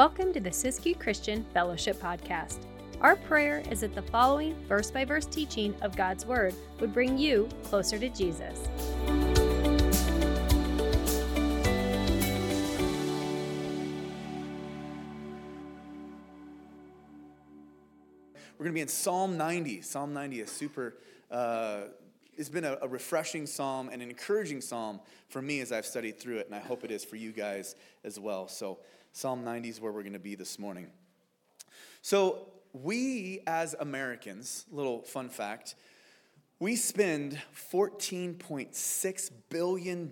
Welcome to the Siskiyou Christian Fellowship Podcast. Our prayer is that the following verse by verse teaching of God's Word would bring you closer to Jesus. We're going to be in Psalm 90. Psalm 90 is super, uh, it's been a, a, refreshing psalm and an encouraging psalm for me as I've studied through it, and I hope it is for you guys as well. So, Psalm 90 is where we're going to be this morning. So, we as Americans, little fun fact, we spend $14.6 billion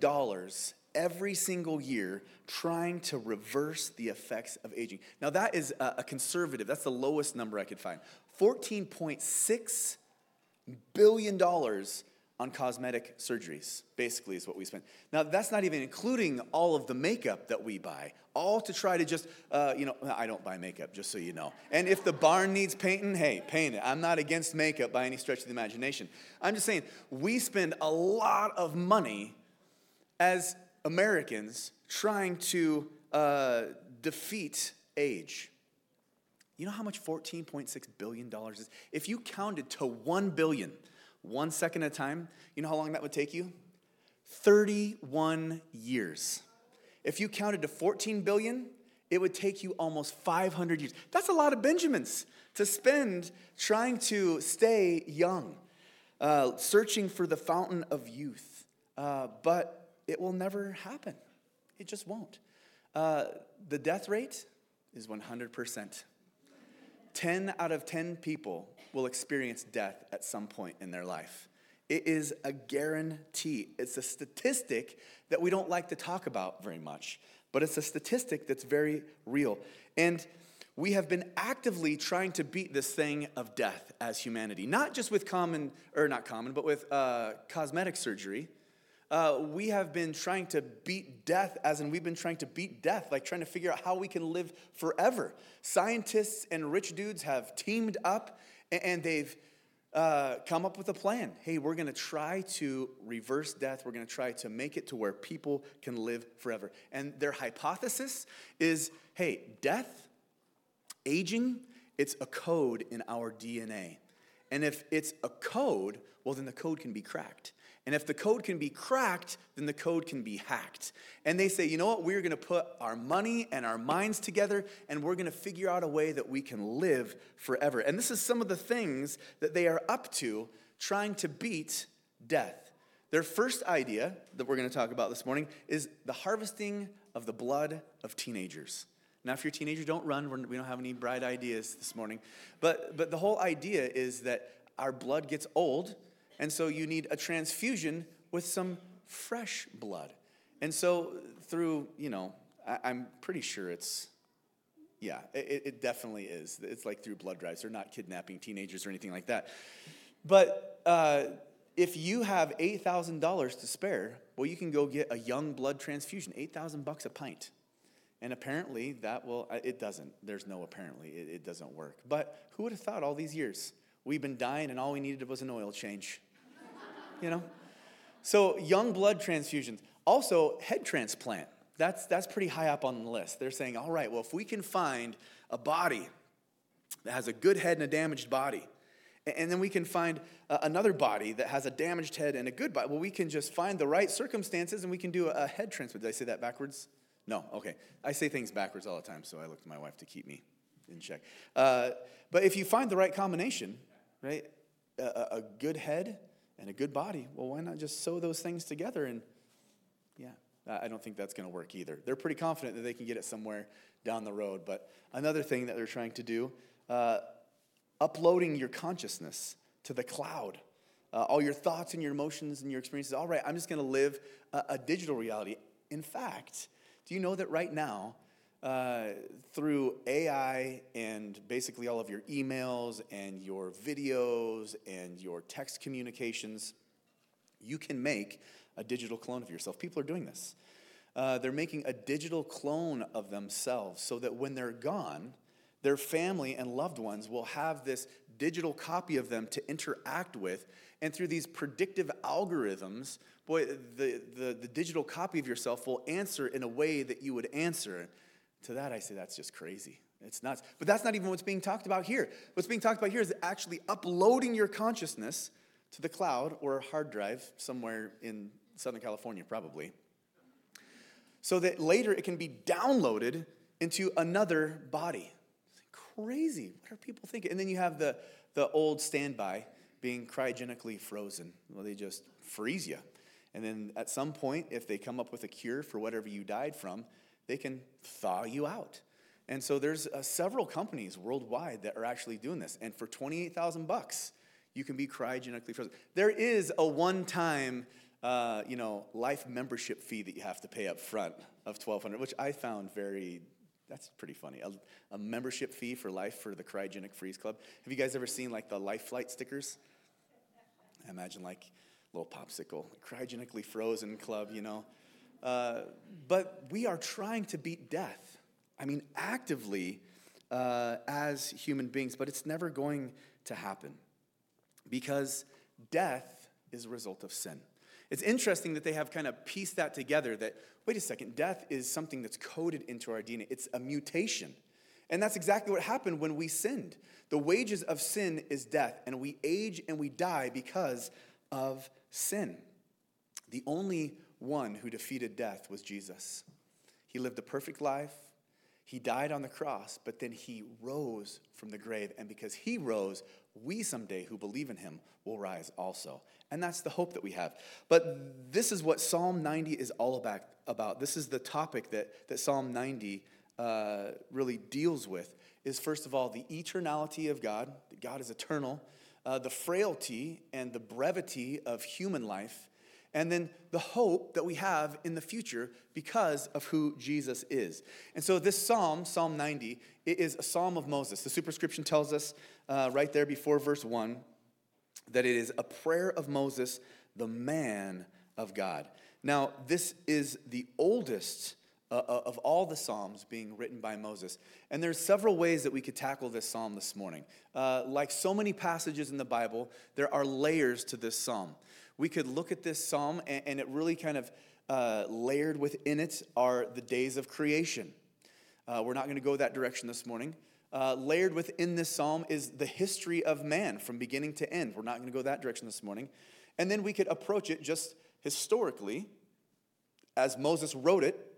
every single year trying to reverse the effects of aging. Now, that is a conservative, that's the lowest number I could find. $14.6 billion on cosmetic surgeries, basically, is what we spend. Now, that's not even including all of the makeup that we buy, all to try to just, uh, you know, I don't buy makeup, just so you know. And if the barn needs painting, hey, paint it. I'm not against makeup by any stretch of the imagination. I'm just saying, we spend a lot of money as Americans trying to uh, defeat age. You know how much $14.6 billion is? If you counted to 1 billion, one second at a time, you know how long that would take you? 31 years. If you counted to 14 billion, it would take you almost 500 years. That's a lot of Benjamins to spend trying to stay young, uh, searching for the fountain of youth. Uh, but it will never happen. It just won't. Uh, the death rate is 100%. 10 out of 10 people will experience death at some point in their life. It is a guarantee. It's a statistic that we don't like to talk about very much, but it's a statistic that's very real. And we have been actively trying to beat this thing of death as humanity, not just with common, or not common, but with uh, cosmetic surgery uh, we have been trying to beat death, as in we've been trying to beat death, like trying to figure out how we can live forever. Scientists and rich dudes have teamed up and they've uh, come up with a plan. Hey, we're going to try to reverse death. We're going to try to make it to where people can live forever. And their hypothesis is hey, death, aging, it's a code in our DNA. And if it's a code, well, then the code can be cracked. And if the code can be cracked, then the code can be hacked. And they say, you know what? We're going to put our money and our minds together and we're going to figure out a way that we can live forever. And this is some of the things that they are up to trying to beat death. Their first idea that we're going to talk about this morning is the harvesting of the blood of teenagers. Now, if you're a teenager, don't run. we don't have any bright ideas this morning. But, but the whole idea is that our blood gets old and so you need a transfusion with some fresh blood. And so through, you know, I, am pretty sure it's, yeah, it, it, definitely is. It's like through blood drives. They're not kidnapping teenagers or anything like that. But uh, if you have $8,000 to spare, well, you can go get a young blood transfusion, 8,000 bucks a pint. And apparently that will, uh, it doesn't. There's no apparently, it, it doesn't work. But who would have thought all these years? We've been dying and all we needed was an oil change you know? So, young blood transfusions. Also, head transplant. That's, that's pretty high up on the list. They're saying, all right, well, if we can find a body that has a good head and a damaged body, and then we can find another body that has a damaged head and a good body. Well, we can just find the right circumstances and we can do a head transplant. Did I say that backwards? No, okay. I say things backwards all the time, so I look to my wife to keep me in check. Uh, but if you find the right combination, right, a, a good head and a good body, well, why not just sew those things together? And yeah, I don't think that's going to work either. They're pretty confident that they can get it somewhere down the road. But another thing that they're trying to do, uh, uploading your consciousness to the cloud. Uh, all your thoughts and your emotions and your experiences. All right, I'm just going to live a, a digital reality. In fact, do you know that right now, uh, through AI and basically all of your emails and your videos and your text communications, you can make a digital clone of yourself. People are doing this. Uh, they're making a digital clone of themselves so that when they're gone, their family and loved ones will have this digital copy of them to interact with. And through these predictive algorithms, boy, the, the, the digital copy of yourself will answer in a way that you would answer To that, I say that's just crazy. It's nuts. But that's not even what's being talked about here. What's being talked about here is actually uploading your consciousness to the cloud or a hard drive somewhere in Southern California, probably, so that later it can be downloaded into another body. Crazy. What are people thinking? And then you have the, the old standby being cryogenically frozen. Well, they just freeze you. And then at some point, if they come up with a cure for whatever you died from, they can thaw you out. And so there's uh, several companies worldwide that are actually doing this. And for 28,000 bucks, you can be cryogenically frozen. There is a one-time, uh, you know, life membership fee that you have to pay up front of 1200 which I found very, that's pretty funny. A, a membership fee for life for the Cryogenic Freeze Club. Have you guys ever seen like the life flight stickers? I imagine like little popsicle, cryogenically frozen club, you know. Uh, but we are trying to beat death. I mean, actively uh, as human beings, but it's never going to happen because death is a result of sin. It's interesting that they have kind of pieced that together that, wait a second, death is something that's coded into our DNA, it's a mutation. And that's exactly what happened when we sinned. The wages of sin is death, and we age and we die because of sin. The only one who defeated death was Jesus. He lived a perfect life. He died on the cross, but then he rose from the grave. And because he rose, we someday who believe in him will rise also. And that's the hope that we have. But this is what Psalm 90 is all about. about. This is the topic that, that Psalm 90 uh, really deals with is first of all the eternality of God, God is eternal, uh, the frailty and the brevity of human life, and then the hope that we have in the future because of who Jesus is. And so, this psalm, Psalm 90, it is a psalm of Moses. The superscription tells us uh, right there before verse 1 that it is a prayer of Moses, the man of God. Now, this is the oldest uh, uh of all the psalms being written by Moses. And there's several ways that we could tackle this psalm this morning. Uh, like so many passages in the Bible, there are layers to this psalm we could look at this psalm and, and it really kind of uh, layered within it are the days of creation. Uh, we're not going to go that direction this morning. Uh, layered within this psalm is the history of man from beginning to end. We're not going to go that direction this morning. And then we could approach it just historically as Moses wrote it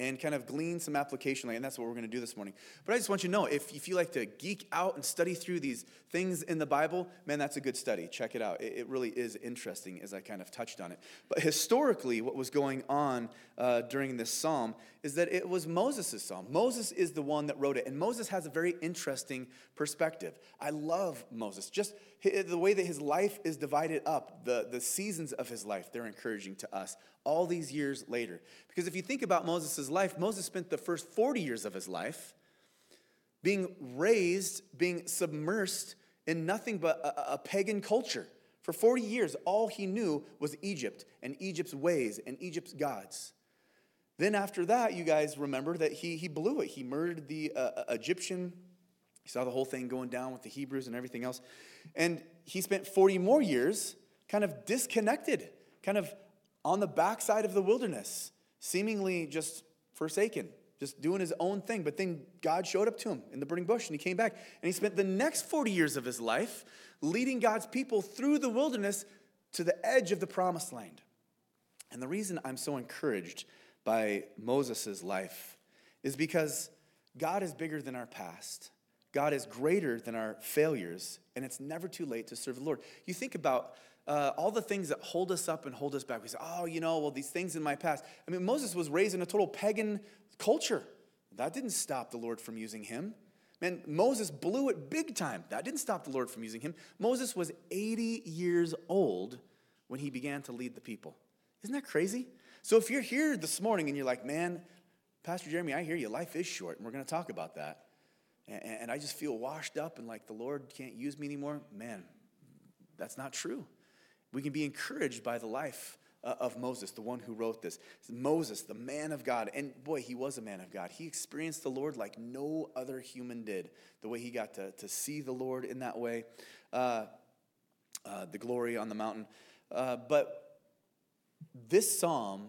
and kind of glean some application, and that's what we're going to do this morning. But I just want you to know if, if you like to geek out and study through these things in the Bible, man, that's a good study. Check it out. It, it really is interesting as I kind of touched on it. But historically, what was going on uh, during this psalm is that it was Moses' psalm. Moses is the one that wrote it, and Moses has a very interesting perspective. I love Moses. Just the way that his life is divided up, the, the seasons of his life, they're encouraging to us all these years later. Because if you think about Moses' life, Moses spent the first 40 years of his life being raised, being submersed in nothing but a, a pagan culture. For 40 years, all he knew was Egypt and Egypt's ways and Egypt's gods. Then, after that, you guys remember that he, he blew it. He murdered the uh, uh Egyptian. He saw the whole thing going down with the Hebrews and everything else. And he spent 40 more years kind of disconnected, kind of on the backside of the wilderness, seemingly just forsaken, just doing his own thing. But then God showed up to him in the burning bush and he came back and he spent the next 40 years of his life leading God's people through the wilderness to the edge of the promised land. And the reason I'm so encouraged by Moses' life is because God is bigger than our past. God is greater than our failures, and it's never too late to serve the Lord. You think about uh, all the things that hold us up and hold us back. We say, oh, you know, well, these things in my past. I mean, Moses was raised in a total pagan culture. That didn't stop the Lord from using him. Man, Moses blew it big time. That didn't stop the Lord from using him. Moses was 80 years old when he began to lead the people. Isn't that crazy? So if you're here this morning and you're like, man, Pastor Jeremey, I hear you, life is short, and we're going to talk about that. And, and I just feel washed up and like the Lord can't use me anymore. Man, that's not true. We can be encouraged by the life uh, of Moses, the one who wrote this. Moses, the man of God. And boy, he was a man of God. He experienced the Lord like no other human did, the way he got to, to see the Lord in that way, uh, uh, the glory on the mountain. Uh, but this psalm,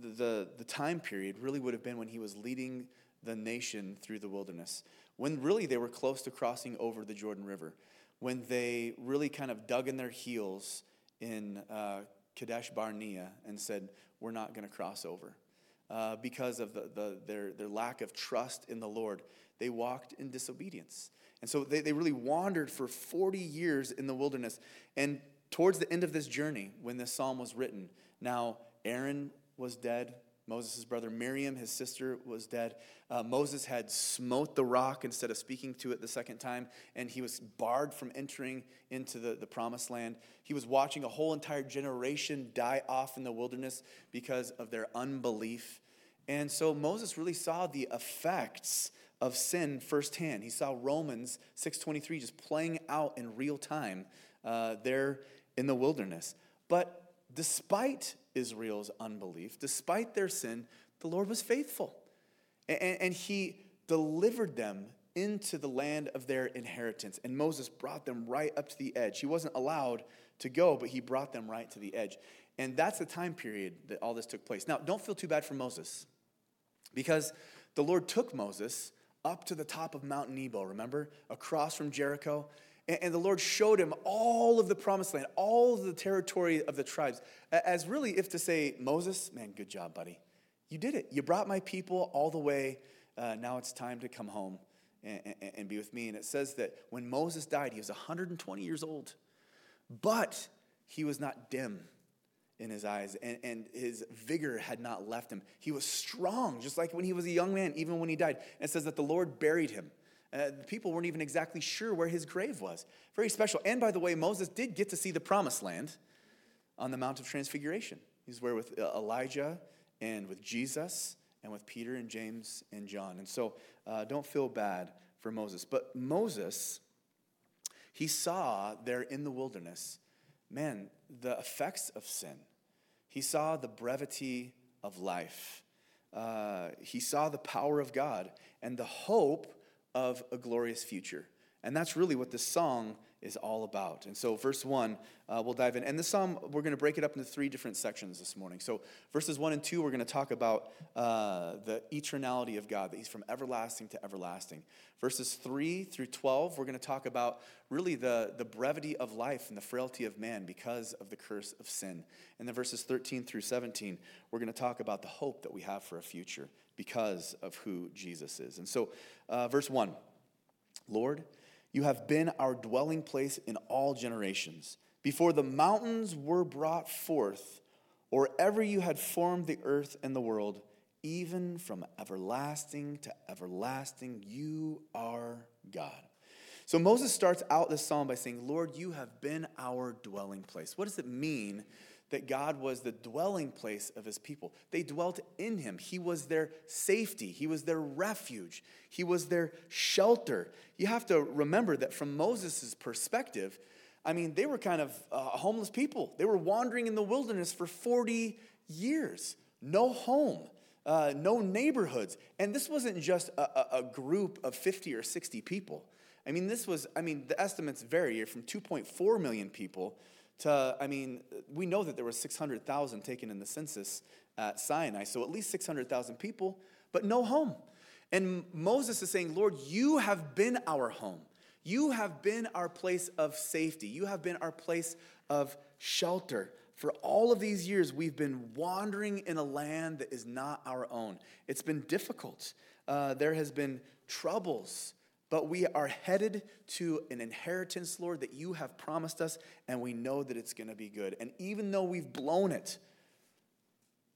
the, the, the time period, really would have been when he was leading the nation through the wilderness, when really they were close to crossing over the Jordan River, when they really kind of dug in their heels in uh, Kadesh Barnea and said, We're not going to cross over. Uh, because of the, the, their, their lack of trust in the Lord, they walked in disobedience. And so they, they really wandered for 40 years in the wilderness. And towards the end of this journey, when this psalm was written, now Aaron was dead, Moses' brother Miriam, his sister, was dead. Uh, Moses had smote the rock instead of speaking to it the second time, and he was barred from entering into the, the promised land. He was watching a whole entire generation die off in the wilderness because of their unbelief. And so Moses really saw the effects of sin firsthand. He saw Romans 6:23 just playing out in real time uh, there in the wilderness. But despite Israel's unbelief, despite their sin, the Lord was faithful. And, and, he delivered them into the land of their inheritance. And Moses brought them right up to the edge. He wasn't allowed to go, but he brought them right to the edge. And that's the time period that all this took place. Now, don't feel too bad for Moses, because the Lord took Moses up to the top of Mount Nebo, remember? Across from Jericho. And the Lord showed him all of the promised land, all of the territory of the tribes, as really if to say, Moses, man, good job, buddy. You did it. You brought my people all the way. Uh, now it's time to come home and, and, and be with me. And it says that when Moses died, he was 120 years old, but he was not dim in his eyes, and, and his vigor had not left him. He was strong, just like when he was a young man, even when he died. And it says that the Lord buried him. Uh, the people weren't even exactly sure where his grave was. Very special. And by the way, Moses did get to see the promised land on the Mount of Transfiguration. He's where with uh, Elijah and with Jesus and with Peter and James and John. And so uh, don't feel bad for Moses. But Moses, he saw there in the wilderness, man, the effects of sin. He saw the brevity of life. Uh, he saw the power of God and the hope of a glorious future. And that's really what this song is all about. And so, verse 1, uh, we'll dive in. And this psalm, we're going to break it up into three different sections this morning. So, verses 1 and 2, we're going to talk about uh, the eternality of God, that He's from everlasting to everlasting. Verses 3 through 12, we're going to talk about really the, the brevity of life and the frailty of man because of the curse of sin. And then verses 13 through 17, we're going to talk about the hope that we have for a future because of who Jesus is. And so, uh, verse 1 Lord, you have been our dwelling place in all generations. Before the mountains were brought forth, or ever you had formed the earth and the world, even from everlasting to everlasting, you are God. So Moses starts out this psalm by saying, Lord, you have been our dwelling place. What does it mean that God was the dwelling place of his people. They dwelt in him. He was their safety, he was their refuge, he was their shelter. You have to remember that from Moses' perspective, I mean, they were kind of uh, homeless people. They were wandering in the wilderness for 40 years, no home. Uh, no neighborhoods. And this wasn't just a, a, group of 50 or 60 people. I mean, this was, I mean, the estimates vary from 2.4 million people to, I mean, we know that there were 600,000 taken in the census at Sinai, so at least 600,000 people, but no home. And Moses is saying, Lord, you have been our home. You have been our place of safety. You have been our place of shelter. For all of these years, we've been wandering in a land that is not our own. It's been difficult. Uh, there has been troubles. But we are headed to an inheritance, Lord, that you have promised us, and we know that it's going to be good. And even though we've blown it,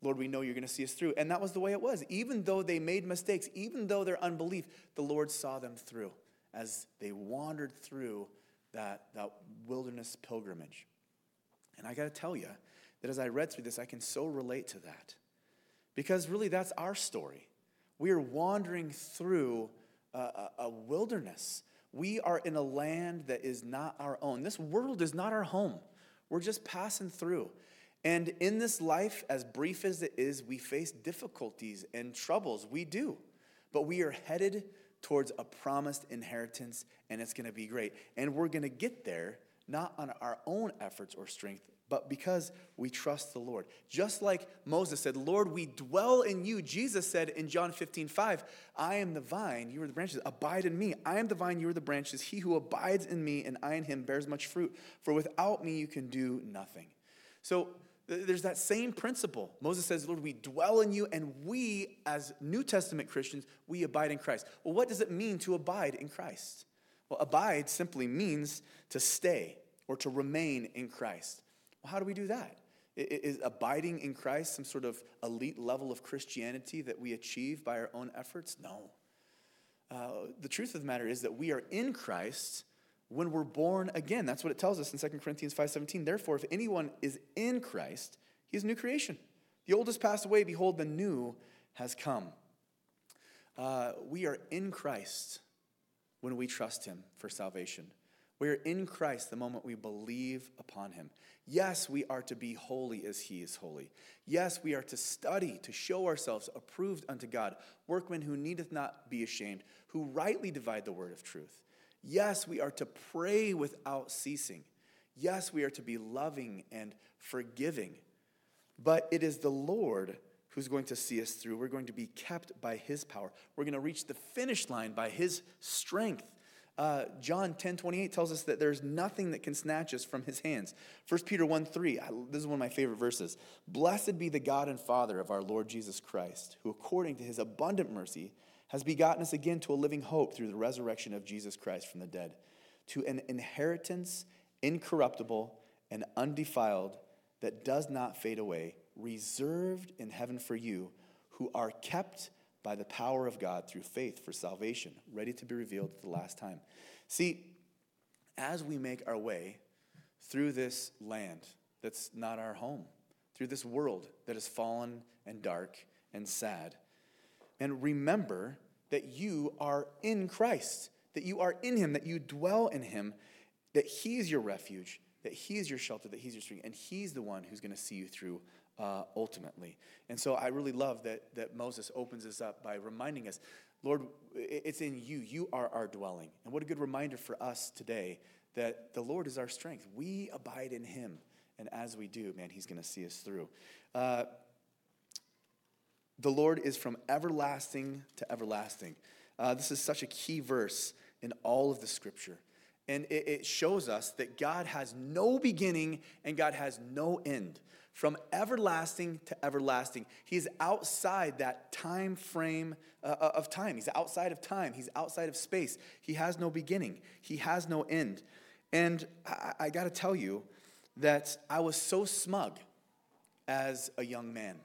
Lord, we know you're going to see us through. And that was the way it was. Even though they made mistakes, even though their unbelief, the Lord saw them through as they wandered through that, that wilderness pilgrimage. And I got to tell you that as I read through this, I can so relate to that. Because really, that's our story. We are wandering through a, a wilderness. We are in a land that is not our own. This world is not our home. We're just passing through. And in this life, as brief as it is, we face difficulties and troubles. We do. But we are headed towards a promised inheritance, and it's going to be great. And we're going to get there not on our own efforts or strength, but because we trust the Lord. Just like Moses said, Lord, we dwell in you. Jesus said in John 15, 5, I am the vine, you are the branches. Abide in me. I am the vine, you are the branches. He who abides in me and I in him bears much fruit. For without me you can do nothing. So there's that same principle. Moses says, Lord, we dwell in you, and we, as New Testament Christians, we abide in Christ. Well, what does it mean to abide in Christ? Well, abide simply means to stay or to remain in Christ. Well, how do we do that? Is abiding in Christ some sort of elite level of Christianity that we achieve by our own efforts? No. Uh, the truth of the matter is that we are in Christ when we're born again. That's what it tells us in 2 Corinthians 5:17. Therefore, if anyone is in Christ, he is a new creation. The old has passed away, behold, the new has come. Uh, we are in Christ when we trust him for salvation. We are in Christ the moment we believe upon him. Yes, we are to be holy as he is holy. Yes, we are to study to show ourselves approved unto God, workmen who needeth not be ashamed, who rightly divide the word of truth. Yes, we are to pray without ceasing. Yes, we are to be loving and forgiving. But it is the Lord who's going to see us through. We're going to be kept by his power. We're going to reach the finish line by his strength. Uh, John 10 28 tells us that there's nothing that can snatch us from his hands. 1 Peter 1 3, I, this is one of my favorite verses. Blessed be the God and Father of our Lord Jesus Christ, who according to his abundant mercy has begotten us again to a living hope through the resurrection of Jesus Christ from the dead, to an inheritance incorruptible and undefiled that does not fade away, reserved in heaven for you, who are kept by the power of God through faith for salvation, ready to be revealed at the last time. See, as we make our way through this land that's not our home, through this world that is fallen and dark and sad, and remember that you are in Christ, that you are in Him, that you dwell in Him, that He is your refuge, that He is your shelter, that He's your strength, and He's the one who's going to see you through uh, ultimately. And so I really love that, that Moses opens this up by reminding us, Lord, it's in you. You are our dwelling. And what a good reminder for us today that the Lord is our strength. We abide in him. And as we do, man, he's going to see us through. Uh, the Lord is from everlasting to everlasting. Uh, this is such a key verse in all of the scripture. And it, it shows us that God has no beginning and God has no end from everlasting to everlasting. He's outside that time frame uh, uh, of time. He's outside of time. He's outside of space. He has no beginning. He has no end. And I, I got to tell you that I was so smug as a young man.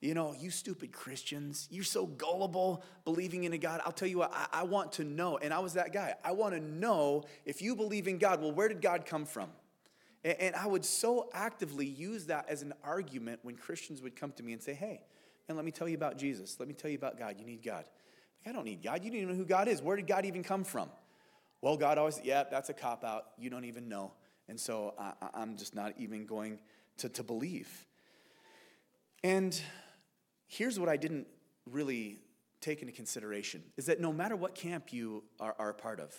You know, you stupid Christians, you're so gullible believing in a God. I'll tell you what, I, I want to know. And I was that guy. I want to know if you believe in God, well, where did God come from? And I would so actively use that as an argument when Christians would come to me and say, hey, and let me tell you about Jesus. Let me tell you about God. You need God. I don't need God. You don't even know who God is. Where did God even come from? Well, God always, yeah, that's a cop out. You don't even know. And so I, am just not even going to, to believe. And here's what I didn't really take into consideration is that no matter what camp you are, are a part of,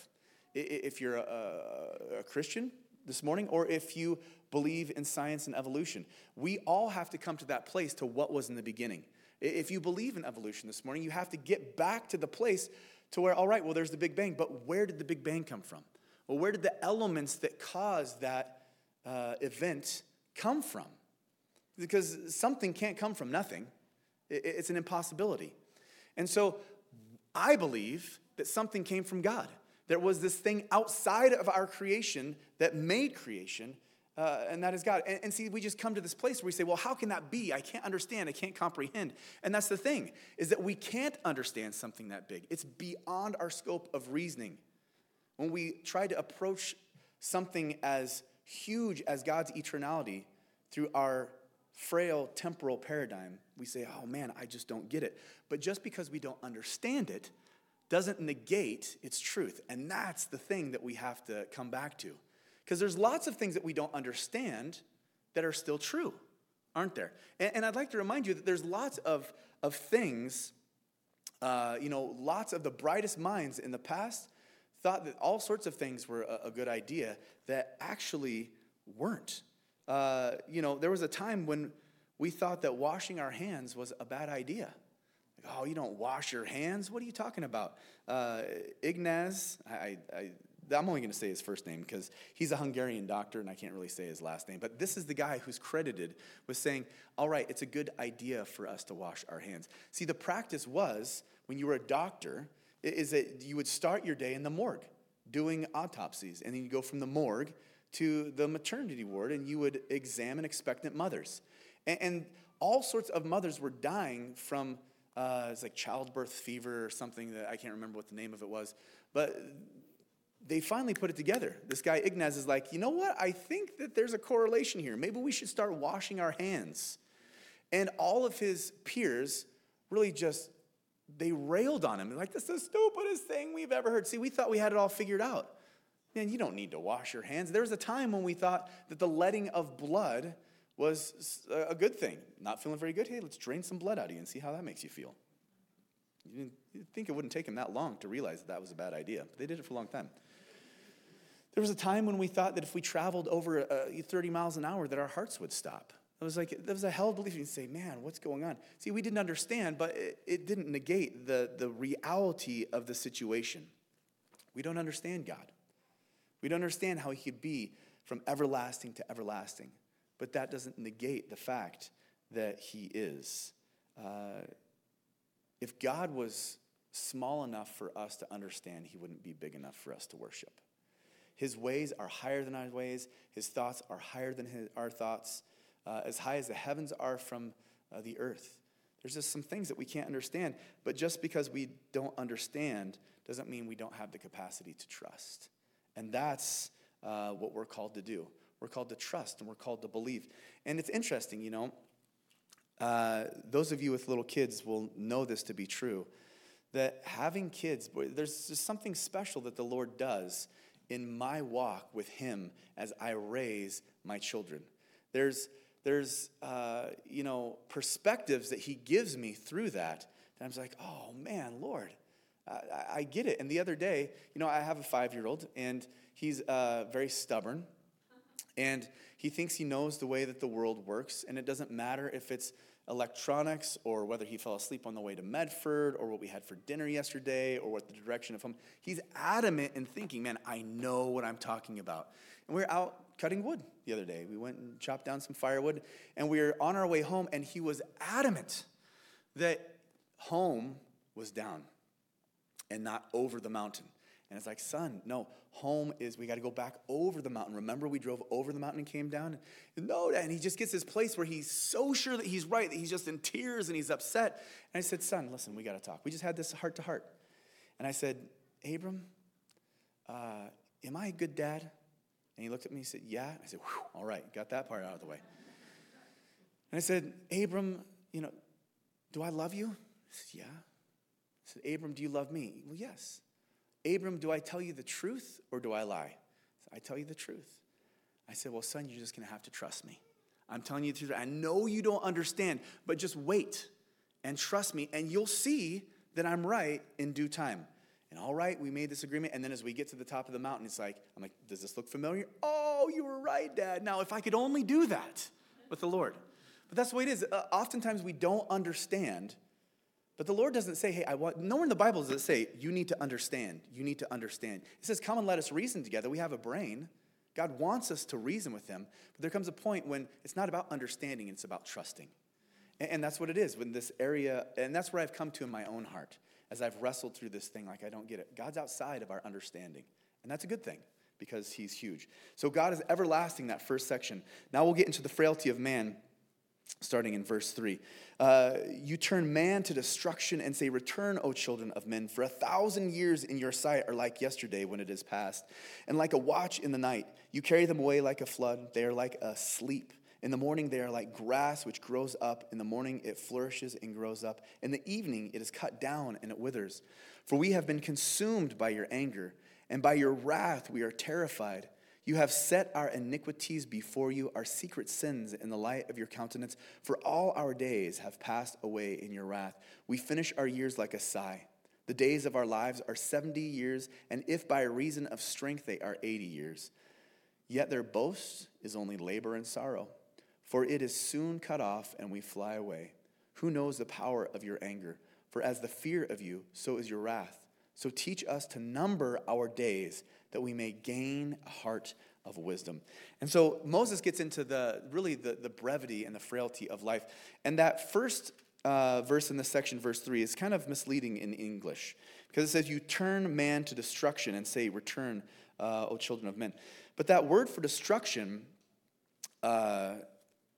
if you're a, a Christian, this morning, or if you believe in science and evolution. We all have to come to that place to what was in the beginning. If you believe in evolution this morning, you have to get back to the place to where, all right, well, there's the Big Bang, but where did the Big Bang come from? Well, where did the elements that caused that uh, event come from? Because something can't come from nothing, it's an impossibility. And so I believe that something came from God. There was this thing outside of our creation that made creation, uh, and that is God. And, and, see, we just come to this place where we say, well, how can that be? I can't understand. I can't comprehend. And that's the thing, is that we can't understand something that big. It's beyond our scope of reasoning. When we try to approach something as huge as God's eternality through our frail temporal paradigm, we say, oh man, I just don't get it. But just because we don't understand it doesn't negate its truth. And that's the thing that we have to come back to. Because there's lots of things that we don't understand that are still true, aren't there? And, and I'd like to remind you that there's lots of, of things, uh, you know, lots of the brightest minds in the past thought that all sorts of things were a, a good idea that actually weren't. Uh, you know, there was a time when we thought that washing our hands was a bad idea. Like, oh, you don't wash your hands? What are you talking about? Uh, Ignaz, I, I, I'm only going to say his first name because he's a Hungarian doctor and I can't really say his last name. But this is the guy who's credited with saying, all right, it's a good idea for us to wash our hands. See, the practice was when you were a doctor, is that you would start your day in the morgue doing autopsies. And then you go from the morgue to the maternity ward and you would examine expectant mothers. And, and all sorts of mothers were dying from uh, it's like childbirth fever or something that I can't remember what the name of it was. But they finally put it together. This guy Ignaz is like, you know what? I think that there's a correlation here. Maybe we should start washing our hands. And all of his peers really just they railed on him. Like, that's the stupidest thing we've ever heard. See, we thought we had it all figured out. Man, you don't need to wash your hands. There was a time when we thought that the letting of blood was a good thing. Not feeling very good? Hey, let's drain some blood out of you and see how that makes you feel. You didn't think it wouldn't take them that long to realize that that was a bad idea, but they did it for a long time. There was a time when we thought that if we traveled over uh, 30 miles an hour, that our hearts would stop. It was like, that was a held belief. You say, man, what's going on? See, we didn't understand, but it, it didn't negate the, the reality of the situation. We don't understand God. We don't understand how He could be from everlasting to everlasting. But that doesn't negate the fact that He is. Uh, if God was small enough for us to understand, He wouldn't be big enough for us to worship. His ways are higher than our ways, His thoughts are higher than his, our thoughts uh, as high as the heavens are from uh, the earth. There's just some things that we can't understand. But just because we don't understand doesn't mean we don't have the capacity to trust. And that's uh, what we're called to do. We're called to trust and we're called to believe. And it's interesting, you know, uh, those of you with little kids will know this to be true that having kids, there's just something special that the Lord does in my walk with Him as I raise my children. There's there's uh, you know perspectives that he gives me through that and i'm like oh man lord I, I get it. And the other day you know i have a five year old and he's uh, very stubborn and he thinks he knows the way that the world works and it doesn't matter if it's electronics or whether he fell asleep on the way to medford or what we had for dinner yesterday or what the direction of home. He's adamant in thinking man i know what i'm talking about. And we're out cutting wood the other day. We went and chopped down some firewood, and we were on our way home, and he was adamant that home was down and not over the mountain. And it's like, son, no, home is, we got to go back over the mountain. Remember, we drove over the mountain and came down? No, and he just gets this place where he's so sure that he's right that he's just in tears and he's upset. And I said, son, listen, we got to talk. We just had this heart to heart. And I said, Abram, uh, am I a good dad? And he looked at me and said, Yeah. I said, All right, got that part out of the way. And I said, Abram, you know, do I love you? He said, Yeah. Said, Abram, do you love me? Well, yes. Abram, do I tell you the truth or do I lie? I, said, I tell you the truth. I said, Well, son, you're just going to have to trust me. I'm telling you the truth. I know you don't understand, but just wait and trust me, and you'll see that I'm right in due time. And all right, we made this agreement. And then as we get to the top of the mountain, it's like, I'm like, does this look familiar? Oh, you were right, Dad. Now, if I could only do that with the Lord. But that's the way it is. Uh, oftentimes we don't understand. But the Lord doesn't say, hey, I want, nowhere in the Bible does it say, you need to understand. You need to understand. It says, come and let us reason together. We have a brain. God wants us to reason with Him. But there comes a point when it's not about understanding, it's about trusting. And, and that's what it is when this area, and that's where I've come to in my own heart as I've wrestled through this thing, like I don't get it. God's outside of our understanding. And that's a good thing because he's huge. So God is everlasting, that first section. Now we'll get into the frailty of man, starting in verse 3. Uh, you turn man to destruction and say, Return, O children of men, for a thousand years in your sight are like yesterday when it is past, and like a watch in the night. You carry them away like a flood, they are like a sleep. In the morning, they are like grass which grows up. In the morning, it flourishes and grows up. In the evening, it is cut down and it withers. For we have been consumed by your anger, and by your wrath we are terrified. You have set our iniquities before you, our secret sins in the light of your countenance. For all our days have passed away in your wrath. We finish our years like a sigh. The days of our lives are 70 years, and if by reason of strength they are 80 years. Yet their boast is only labor and sorrow, for it is soon cut off and we fly away. Who knows the power of your anger? For as the fear of you, so is your wrath. So teach us to number our days that we may gain a heart of wisdom. And so Moses gets into the really the, the brevity and the frailty of life. And that first uh, verse in this section, verse 3, is kind of misleading in English because it says, You turn man to destruction and say, Return, uh, O children of men. But that word for destruction uh,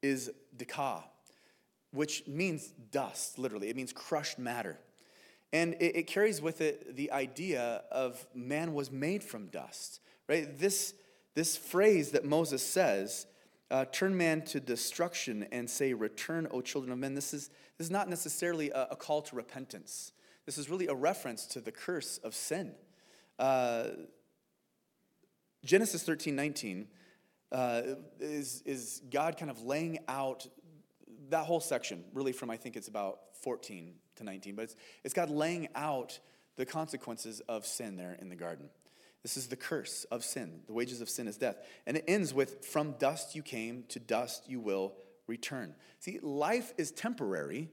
is dika, which means dust, literally. It means crushed matter. And it, it, carries with it the idea of man was made from dust, right? This, this phrase that Moses says, uh, turn man to destruction and say, return, O children of men, this is, this is not necessarily a, a call to repentance. This is really a reference to the curse of sin. Uh, Genesis 13 19 uh, is, is God kind of laying out that whole section, really from I think it's about 14 to 19, but it's, it's God laying out the consequences of sin there in the garden. This is the curse of sin. The wages of sin is death. And it ends with, From dust you came, to dust you will return. See, life is temporary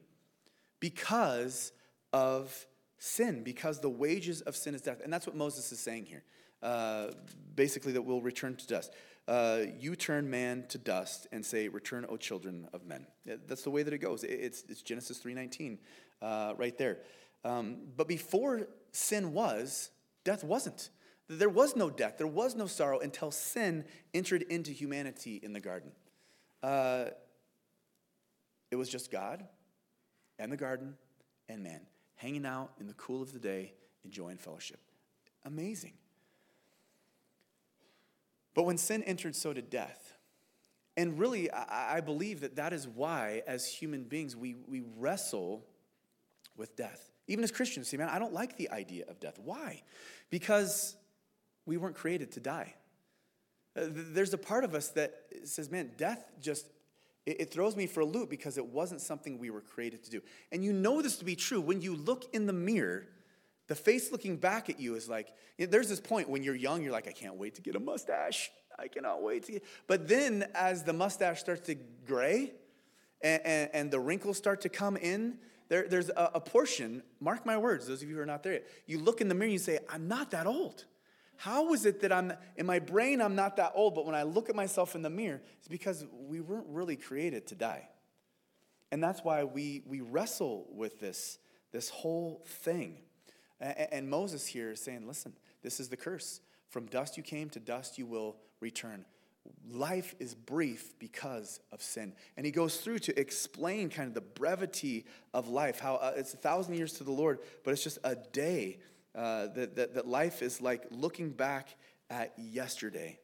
because of sin, because the wages of sin is death. And that's what Moses is saying here. Uh, basically, that we'll return to dust. Uh, you turn man to dust and say, "Return, O children of men." That's the way that it goes. It's, it's Genesis three nineteen, uh, right there. Um, but before sin was, death wasn't. There was no death. There was no sorrow until sin entered into humanity in the garden. Uh, it was just God and the garden and man hanging out in the cool of the day, enjoying fellowship. Amazing. But when sin entered, so did death. And really, I, believe that that is why, as human beings, we, we wrestle with death. Even as Christians, see, man, I don't like the idea of death. Why? Because we weren't created to die. Uh, there's a part of us that says, man, death just, it throws me for a loop because it wasn't something we were created to do. And you know this to be true when you look in the mirror the face looking back at you is like, there's this point when you're young, you're like, I can't wait to get a mustache. I cannot wait to get. But then as the mustache starts to gray and, and, and the wrinkles start to come in, there, there's a, a, portion, mark my words, those of you who are not there yet, you look in the mirror and you say, I'm not that old. How is it that I'm, in my brain, I'm not that old, but when I look at myself in the mirror, it's because we weren't really created to die. And that's why we, we wrestle with this, this whole thing. And Moses here is saying, listen, this is the curse. From dust you came, to dust you will return. Life is brief because of sin. And he goes through to explain kind of the brevity of life, how uh, it's a thousand years to the Lord, but it's just a day. Uh, that, that, that life is like looking back at yesterday.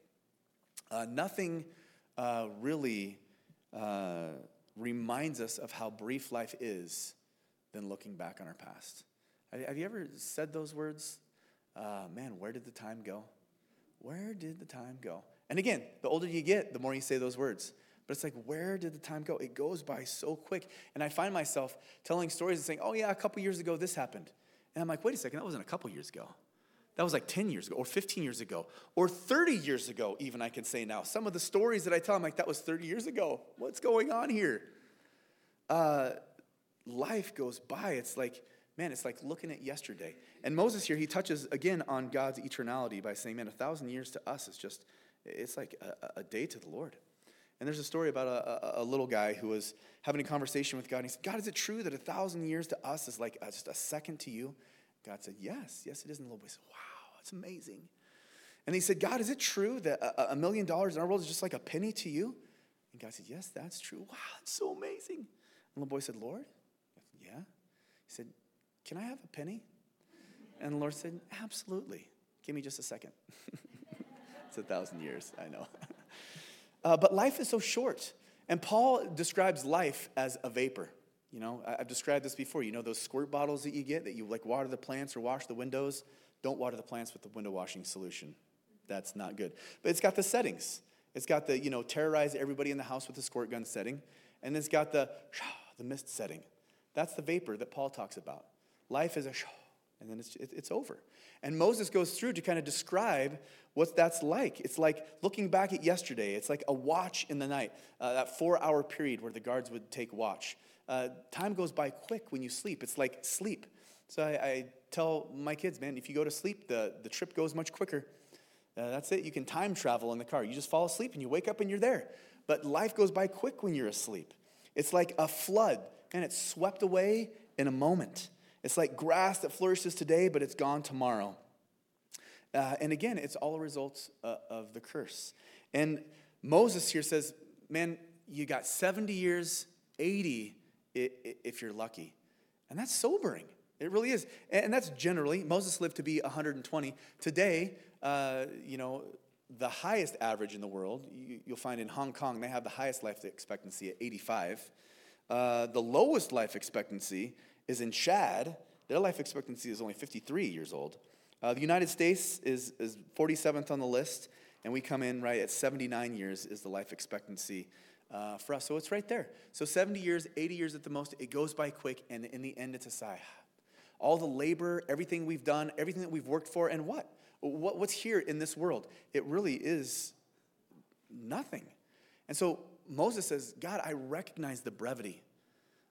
Uh, nothing uh, really uh, reminds us of how brief life is than looking back on our past. Have you ever said those words? Uh, man, where did the time go? Where did the time go? And again, the older you get, the more you say those words. But it's like, where did the time go? It goes by so quick. And I find myself telling stories and saying, oh, yeah, a couple years ago this happened. And I'm like, wait a second, that wasn't a couple years ago. That was like 10 years ago, or 15 years ago, or 30 years ago, even I can say now. Some of the stories that I tell, I'm like, that was 30 years ago. What's going on here? Uh, life goes by. It's like, man, it's like looking at yesterday. And Moses here, he touches again on God's eternality by saying, man, a thousand years to us is just, it's like a, a day to the Lord. And there's a story about a, a, a, little guy who was having a conversation with God. And he said, God, is it true that a thousand years to us is like a, just a second to you? God said, Yes, yes, it is. And the little boy said, Wow, that's amazing. And he said, God, is it true that a, a million dollars in our world is just like a penny to you? And God said, Yes, that's true. Wow, that's so amazing. And the little boy said, Lord? Yeah. He said, can I have a penny? And the Lord said, Absolutely. Give me just a second. it's a thousand years, I know. Uh, but life is so short. And Paul describes life as a vapor. You know, I've described this before. You know those squirt bottles that you get that you like water the plants or wash the windows? Don't water the plants with the window washing solution. That's not good. But it's got the settings. It's got the, you know, terrorize everybody in the house with the squirt gun setting. And it's got the, the mist setting. That's the vapor that Paul talks about. Life is a show, and then it's, it's over. And Moses goes through to kind of describe what that's like. It's like looking back at yesterday. It's like a watch in the night, uh, that four hour period where the guards would take watch. Uh, time goes by quick when you sleep. It's like sleep. So I, I, tell my kids, man, if you go to sleep, the, the trip goes much quicker. Uh, that's it. You can time travel in the car. You just fall asleep and you wake up and you're there. But life goes by quick when you're asleep. It's like a flood, and it's swept away in a moment. It's like grass that flourishes today, but it's gone tomorrow. Uh, and again, it's all a result uh, of the curse. And Moses here says, man, you got 70 years, 80 if you're lucky. And that's sobering. It really is. And that's generally, Moses lived to be 120. Today, uh, you know, the highest average in the world, you, will find in Hong Kong, they have the highest life expectancy at 85. Uh, the lowest life expectancy is in Chad. Their life expectancy is only 53 years old. Uh, the United States is, is 47th on the list, and we come in right at 79 years is the life expectancy uh, for us. So it's right there. So 70 years, 80 years at the most, it goes by quick, and in the end, it's a sigh. All the labor, everything we've done, everything that we've worked for, and what? what what's here in this world? It really is nothing. And so Moses says, God, I recognize the brevity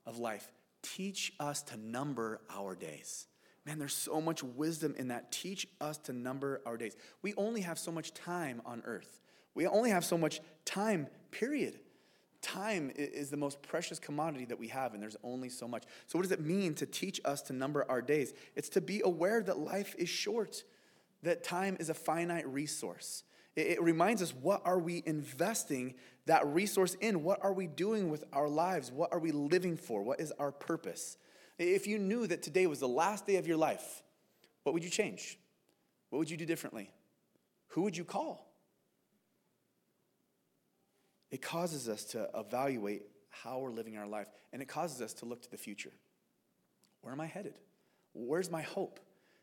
of life. Teach us to number our days. Man, there's so much wisdom in that. Teach us to number our days. We only have so much time on earth. We only have so much time, period. Time is the most precious commodity that we have, and there's only so much. So, what does it mean to teach us to number our days? It's to be aware that life is short, that time is a finite resource. It reminds us what are we investing that resource in? What are we doing with our lives? What are we living for? What is our purpose? If you knew that today was the last day of your life, what would you change? What would you do differently? Who would you call? It causes us to evaluate how we're living our life, and it causes us to look to the future. Where am I headed? Where's my hope?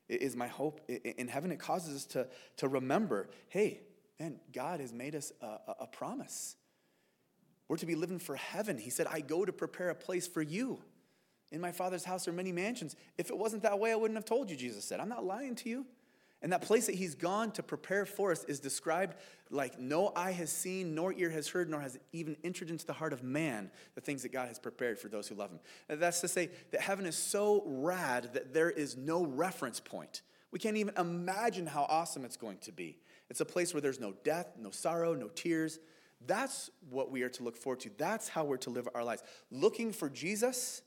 Is my hope in heaven? It causes us to, to remember hey, man, God has made us a, a promise. We're to be living for heaven. He said, I go to prepare a place for you. In my Father's house are many mansions. If it wasn't that way, I wouldn't have told you, Jesus said. I'm not lying to you. And that place that he's gone to prepare for us is described like no eye has seen, nor ear has heard, nor has even entered into the heart of man the things that God has prepared for those who love him. And that's to say that heaven is so rad that there is no reference point. We can't even imagine how awesome it's going to be. It's a place where there's no death, no sorrow, no tears. That's what we are to look forward to. That's how we're to live our lives. Looking for Jesus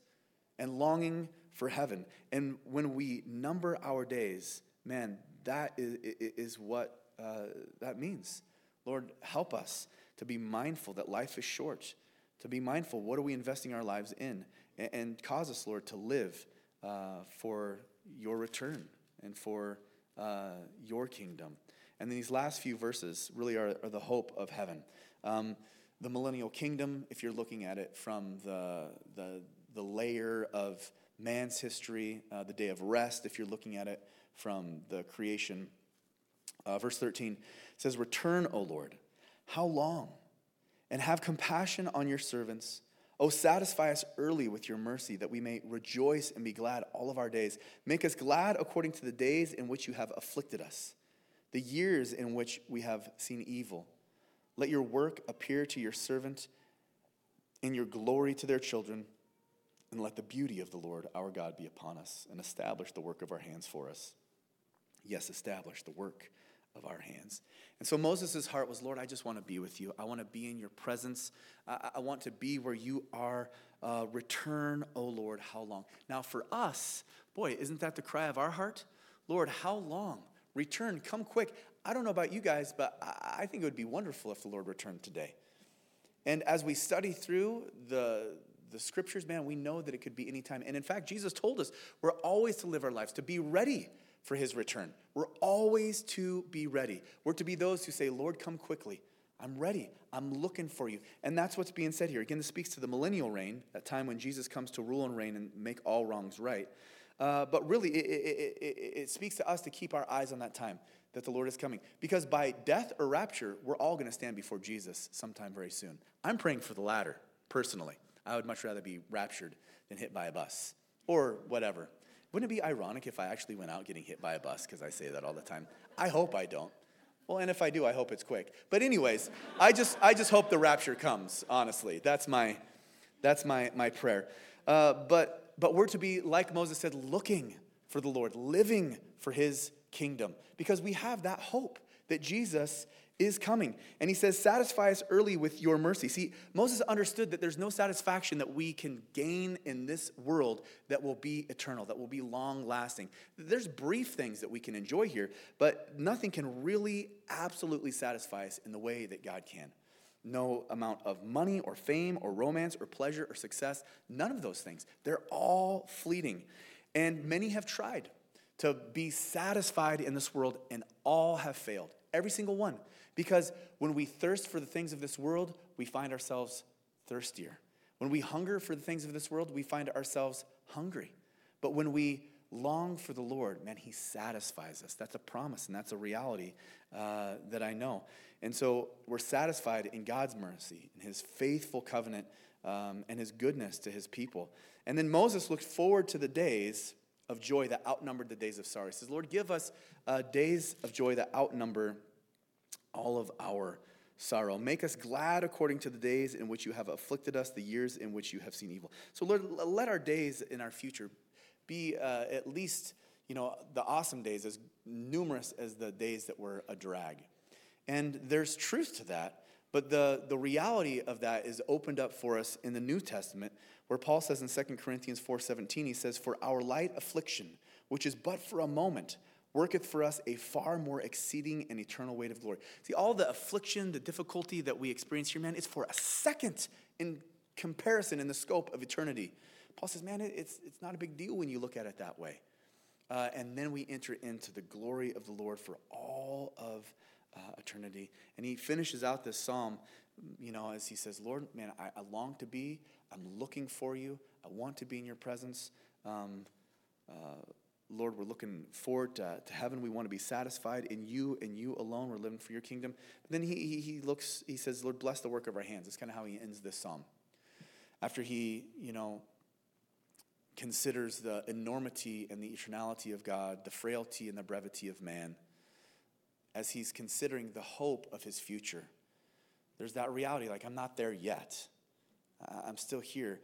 and longing for heaven. And when we number our days, man, that is, is what uh, that means. Lord, help us to be mindful that life is short, to be mindful what are we investing our lives in, and, and cause us, Lord, to live uh, for your return and for uh, your kingdom. And these last few verses really are, are the hope of heaven. Um, the millennial kingdom, if you're looking at it from the, the, the layer of man's history, uh, the day of rest, if you're looking at it from the creation. Uh, verse 13 says, Return, O Lord, how long? And have compassion on your servants. O satisfy us early with your mercy, that we may rejoice and be glad all of our days. Make us glad according to the days in which you have afflicted us, the years in which we have seen evil. Let your work appear to your servant, and your glory to their children. And let the beauty of the Lord our God be upon us, and establish the work of our hands for us. Yes, establish the work of our hands. And so Moses' heart was, Lord, I just want to be with you. I want to be in your presence. I, I want to be where you are. Uh, return, O Lord, how long? Now, for us, boy, isn't that the cry of our heart? Lord, how long? Return, come quick. I don't know about you guys, but I, I think it would be wonderful if the Lord returned today. And as we study through the, the scriptures, man, we know that it could be any time. And in fact, Jesus told us we're always to live our lives, to be ready for his return. We're always to be ready. We're to be those who say, Lord, come quickly. I'm ready. I'm looking for you. And that's what's being said here. Again, this speaks to the millennial reign, that time when Jesus comes to rule and reign and make all wrongs right. Uh, but really, it, it, it, it, speaks to us to keep our eyes on that time that the Lord is coming. Because by death or rapture, we're all going to stand before Jesus sometime very soon. I'm praying for the latter, personally. I would much rather be raptured than hit by a bus or whatever. Wouldn't it be ironic if I actually went out getting hit by a bus? Because I say that all the time. I hope I don't. Well, and if I do, I hope it's quick. But anyways, I just I just hope the rapture comes. Honestly, that's my that's my my prayer. Uh, but but we're to be like Moses said, looking for the Lord, living for His kingdom, because we have that hope that Jesus is coming. And he says, Satisfy us early with your mercy. See, Moses understood that there's no satisfaction that we can gain in this world that will be eternal, that will be long lasting. There's brief things that we can enjoy here, but nothing can really absolutely satisfy us in the way that God can. No amount of money or fame or romance or pleasure or success, none of those things. They're all fleeting. And many have tried to be satisfied in this world, and all have failed. Every single one. Because when we thirst for the things of this world, we find ourselves thirstier. When we hunger for the things of this world, we find ourselves hungry. But when we long for the Lord, man, He satisfies us. That's a promise and that's a reality uh, that I know. And so we're satisfied in God's mercy, in His faithful covenant, um, and His goodness to His people. And then Moses looked forward to the days of joy that outnumbered the days of sorrow. He says, Lord, give us uh, days of joy that outnumber all of our sorrow. Make us glad according to the days in which you have afflicted us, the years in which you have seen evil. So, Lord, let our days in our future be uh, at least, you know, the awesome days as numerous as the days that were a drag. And there's truth to that, but the, the reality of that is opened up for us in the New Testament, where Paul says in 2 Corinthians 4.17, he says, For our light affliction, which is but for a moment, worketh for us a far more exceeding and eternal weight of glory. See, all the affliction, the difficulty that we experience here, man, it's for a second in comparison in the scope of eternity. Paul says, man, it's, it's not a big deal when you look at it that way. Uh, and then we enter into the glory of the Lord for all of uh, eternity. And he finishes out this psalm, you know, as he says, Lord, man, I, I long to be, I'm looking for you, I want to be in your presence. Um, uh, Lord, we're looking forward to, to, heaven. We want to be satisfied in you and you alone. We're living for your kingdom. But then he, he, he looks, he says, Lord, bless the work of our hands. That's kind of how he ends this psalm. After he, you know, considers the enormity and the eternality of God, the frailty and the brevity of man, as he's considering the hope of his future, there's that reality like, I'm not there yet. I'm still here.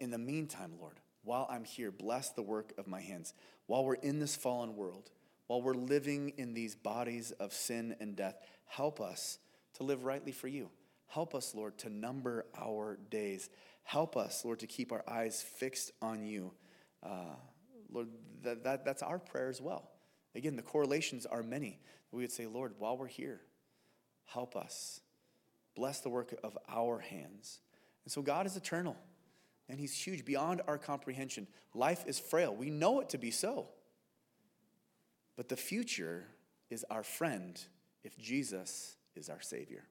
In the meantime, Lord, while I'm here, bless the work of my hands. While we're in this fallen world, while we're living in these bodies of sin and death, help us to live rightly for you. Help us, Lord, to number our days. Help us, Lord, to keep our eyes fixed on you. Uh, Lord, that, that, that's our prayer as well. Again, the correlations are many. We would say, Lord, while we're here, help us. Bless the work of our hands. And so God is eternal and He's huge beyond our comprehension. Life is frail. We know it to be so. But the future is our friend if Jesus is our Savior.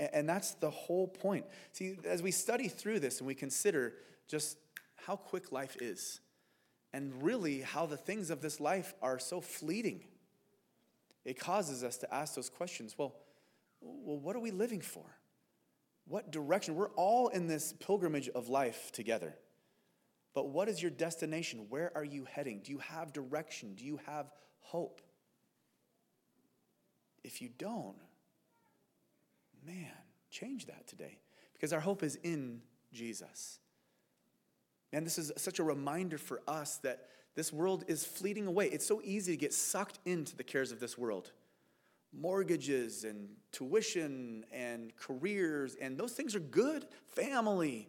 And that's the whole point. See, as we study through this and we consider just how quick life is, and really how the things of this life are so fleeting, it causes us to ask those questions well, well what are we living for? What direction? We're all in this pilgrimage of life together. But what is your destination? Where are you heading? Do you have direction? Do you have hope? If you don't, man, change that today because our hope is in Jesus. And this is such a reminder for us that this world is fleeting away. It's so easy to get sucked into the cares of this world mortgages and tuition and careers, and those things are good, family.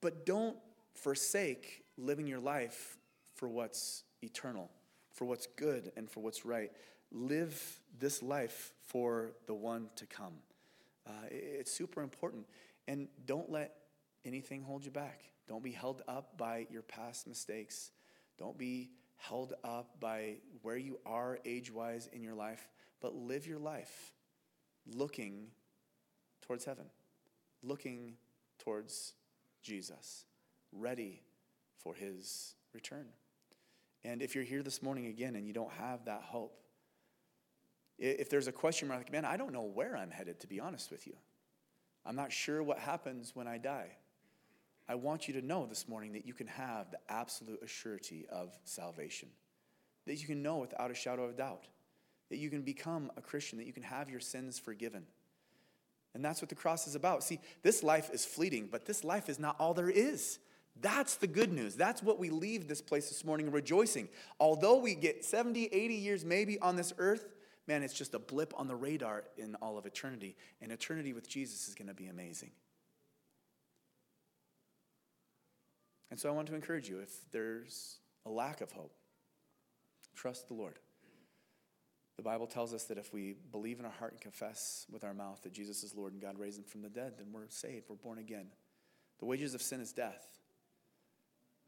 But don't forsake living your life for what's eternal, for what's good, and for what's right. Live this life for the one to come. Uh, it's super important. And don't let anything hold you back. Don't be held up by your past mistakes. Don't be held up by where you are age wise in your life, but live your life looking towards heaven, looking towards Jesus, ready for his return. And if you're here this morning again and you don't have that hope, if there's a question mark, like, man, I don't know where I'm headed, to be honest with you. I'm not sure what happens when I die. I want you to know this morning that you can have the absolute assurity of salvation, that you can know without a shadow of doubt, that you can become a Christian, that you can have your sins forgiven. And that's what the cross is about. See, this life is fleeting, but this life is not all there is. That's the good news. That's what we leave this place this morning rejoicing. Although we get 70, 80 years maybe on this earth, man, it's just a blip on the radar in all of eternity. And eternity with Jesus is going to be amazing. And so I want to encourage you if there's a lack of hope, trust the Lord. The Bible tells us that if we believe in our heart and confess with our mouth that Jesus is Lord and God raised him from the dead, then we're saved, we're born again. The wages of sin is death.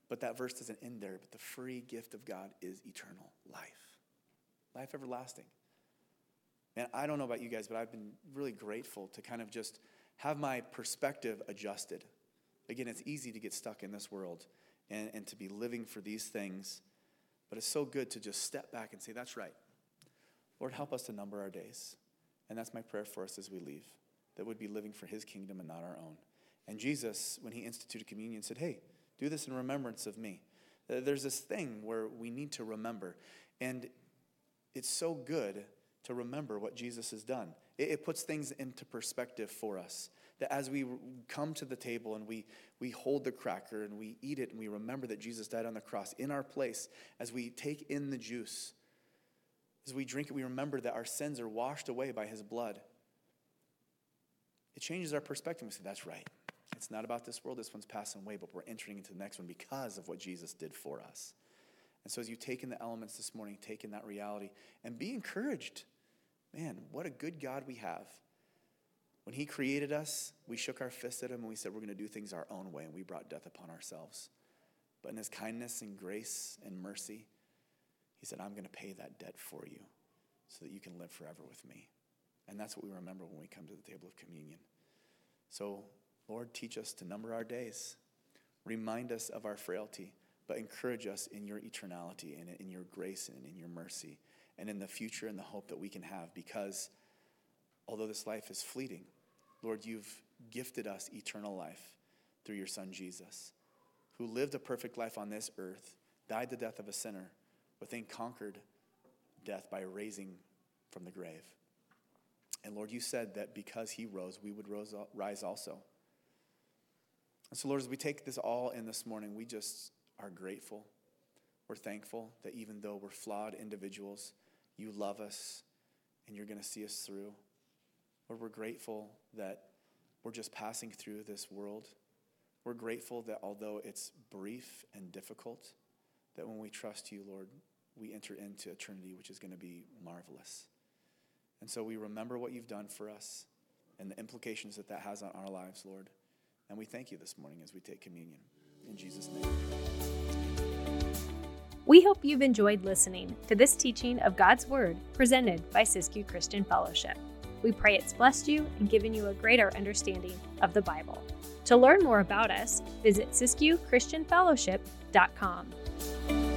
But that verse doesn't end there. But the free gift of God is eternal life, life everlasting. Man, I don't know about you guys, but I've been really grateful to kind of just have my perspective adjusted. Again, it's easy to get stuck in this world and, and to be living for these things, but it's so good to just step back and say, That's right. Lord, help us to number our days. And that's my prayer for us as we leave, that we'd be living for his kingdom and not our own. And Jesus, when he instituted communion, said, Hey, do this in remembrance of me. Uh, there's this thing where we need to remember. And it's so good to remember what Jesus has done. It, puts things into perspective for us. That as we come to the table and we, we hold the cracker and we eat it and we remember that Jesus died on the cross in our place, as we take in the juice, as we drink it, we remember that our sins are washed away by his blood. It changes our perspective. We say, that's right. It's not about this world. This one's passing away, but we're entering into the next one because of what Jesus did for us. And so, as you take in the elements this morning, take in that reality and be encouraged. Man, what a good God we have. When He created us, we shook our fist at Him and we said, We're going to do things our own way, and we brought death upon ourselves. But in His kindness and grace and mercy, He said, I'm going to pay that debt for you so that you can live forever with me. And that's what we remember when we come to the table of communion. So, Lord, teach us to number our days. Remind us of our frailty, but encourage us in your eternality and in your grace and in your mercy and in the future and the hope that we can have because although this life is fleeting, Lord, you've gifted us eternal life through your Son Jesus, who lived a perfect life on this earth, died the death of a sinner, but then conquered death by raising from the grave. And Lord, you said that because he rose, we would rise also. And so, Lord, as we take this all in this morning, we just are grateful. We're thankful that even though we're flawed individuals, you love us and you're going to see us through. Lord, we're grateful that we're just passing through this world. We're grateful that although it's brief and difficult, that when we trust you, Lord, we enter into eternity, which is going to be marvelous. And so we remember what you've done for us and the implications that that has on our lives, Lord. And we thank you this morning as we take communion. In Jesus' name. We hope you've enjoyed listening to this teaching of God's Word presented by Siskiyou Christian Fellowship. We pray it's blessed you and given you a greater understanding of the Bible. To learn more about us, visit SiskiyouChristianFellowship.com.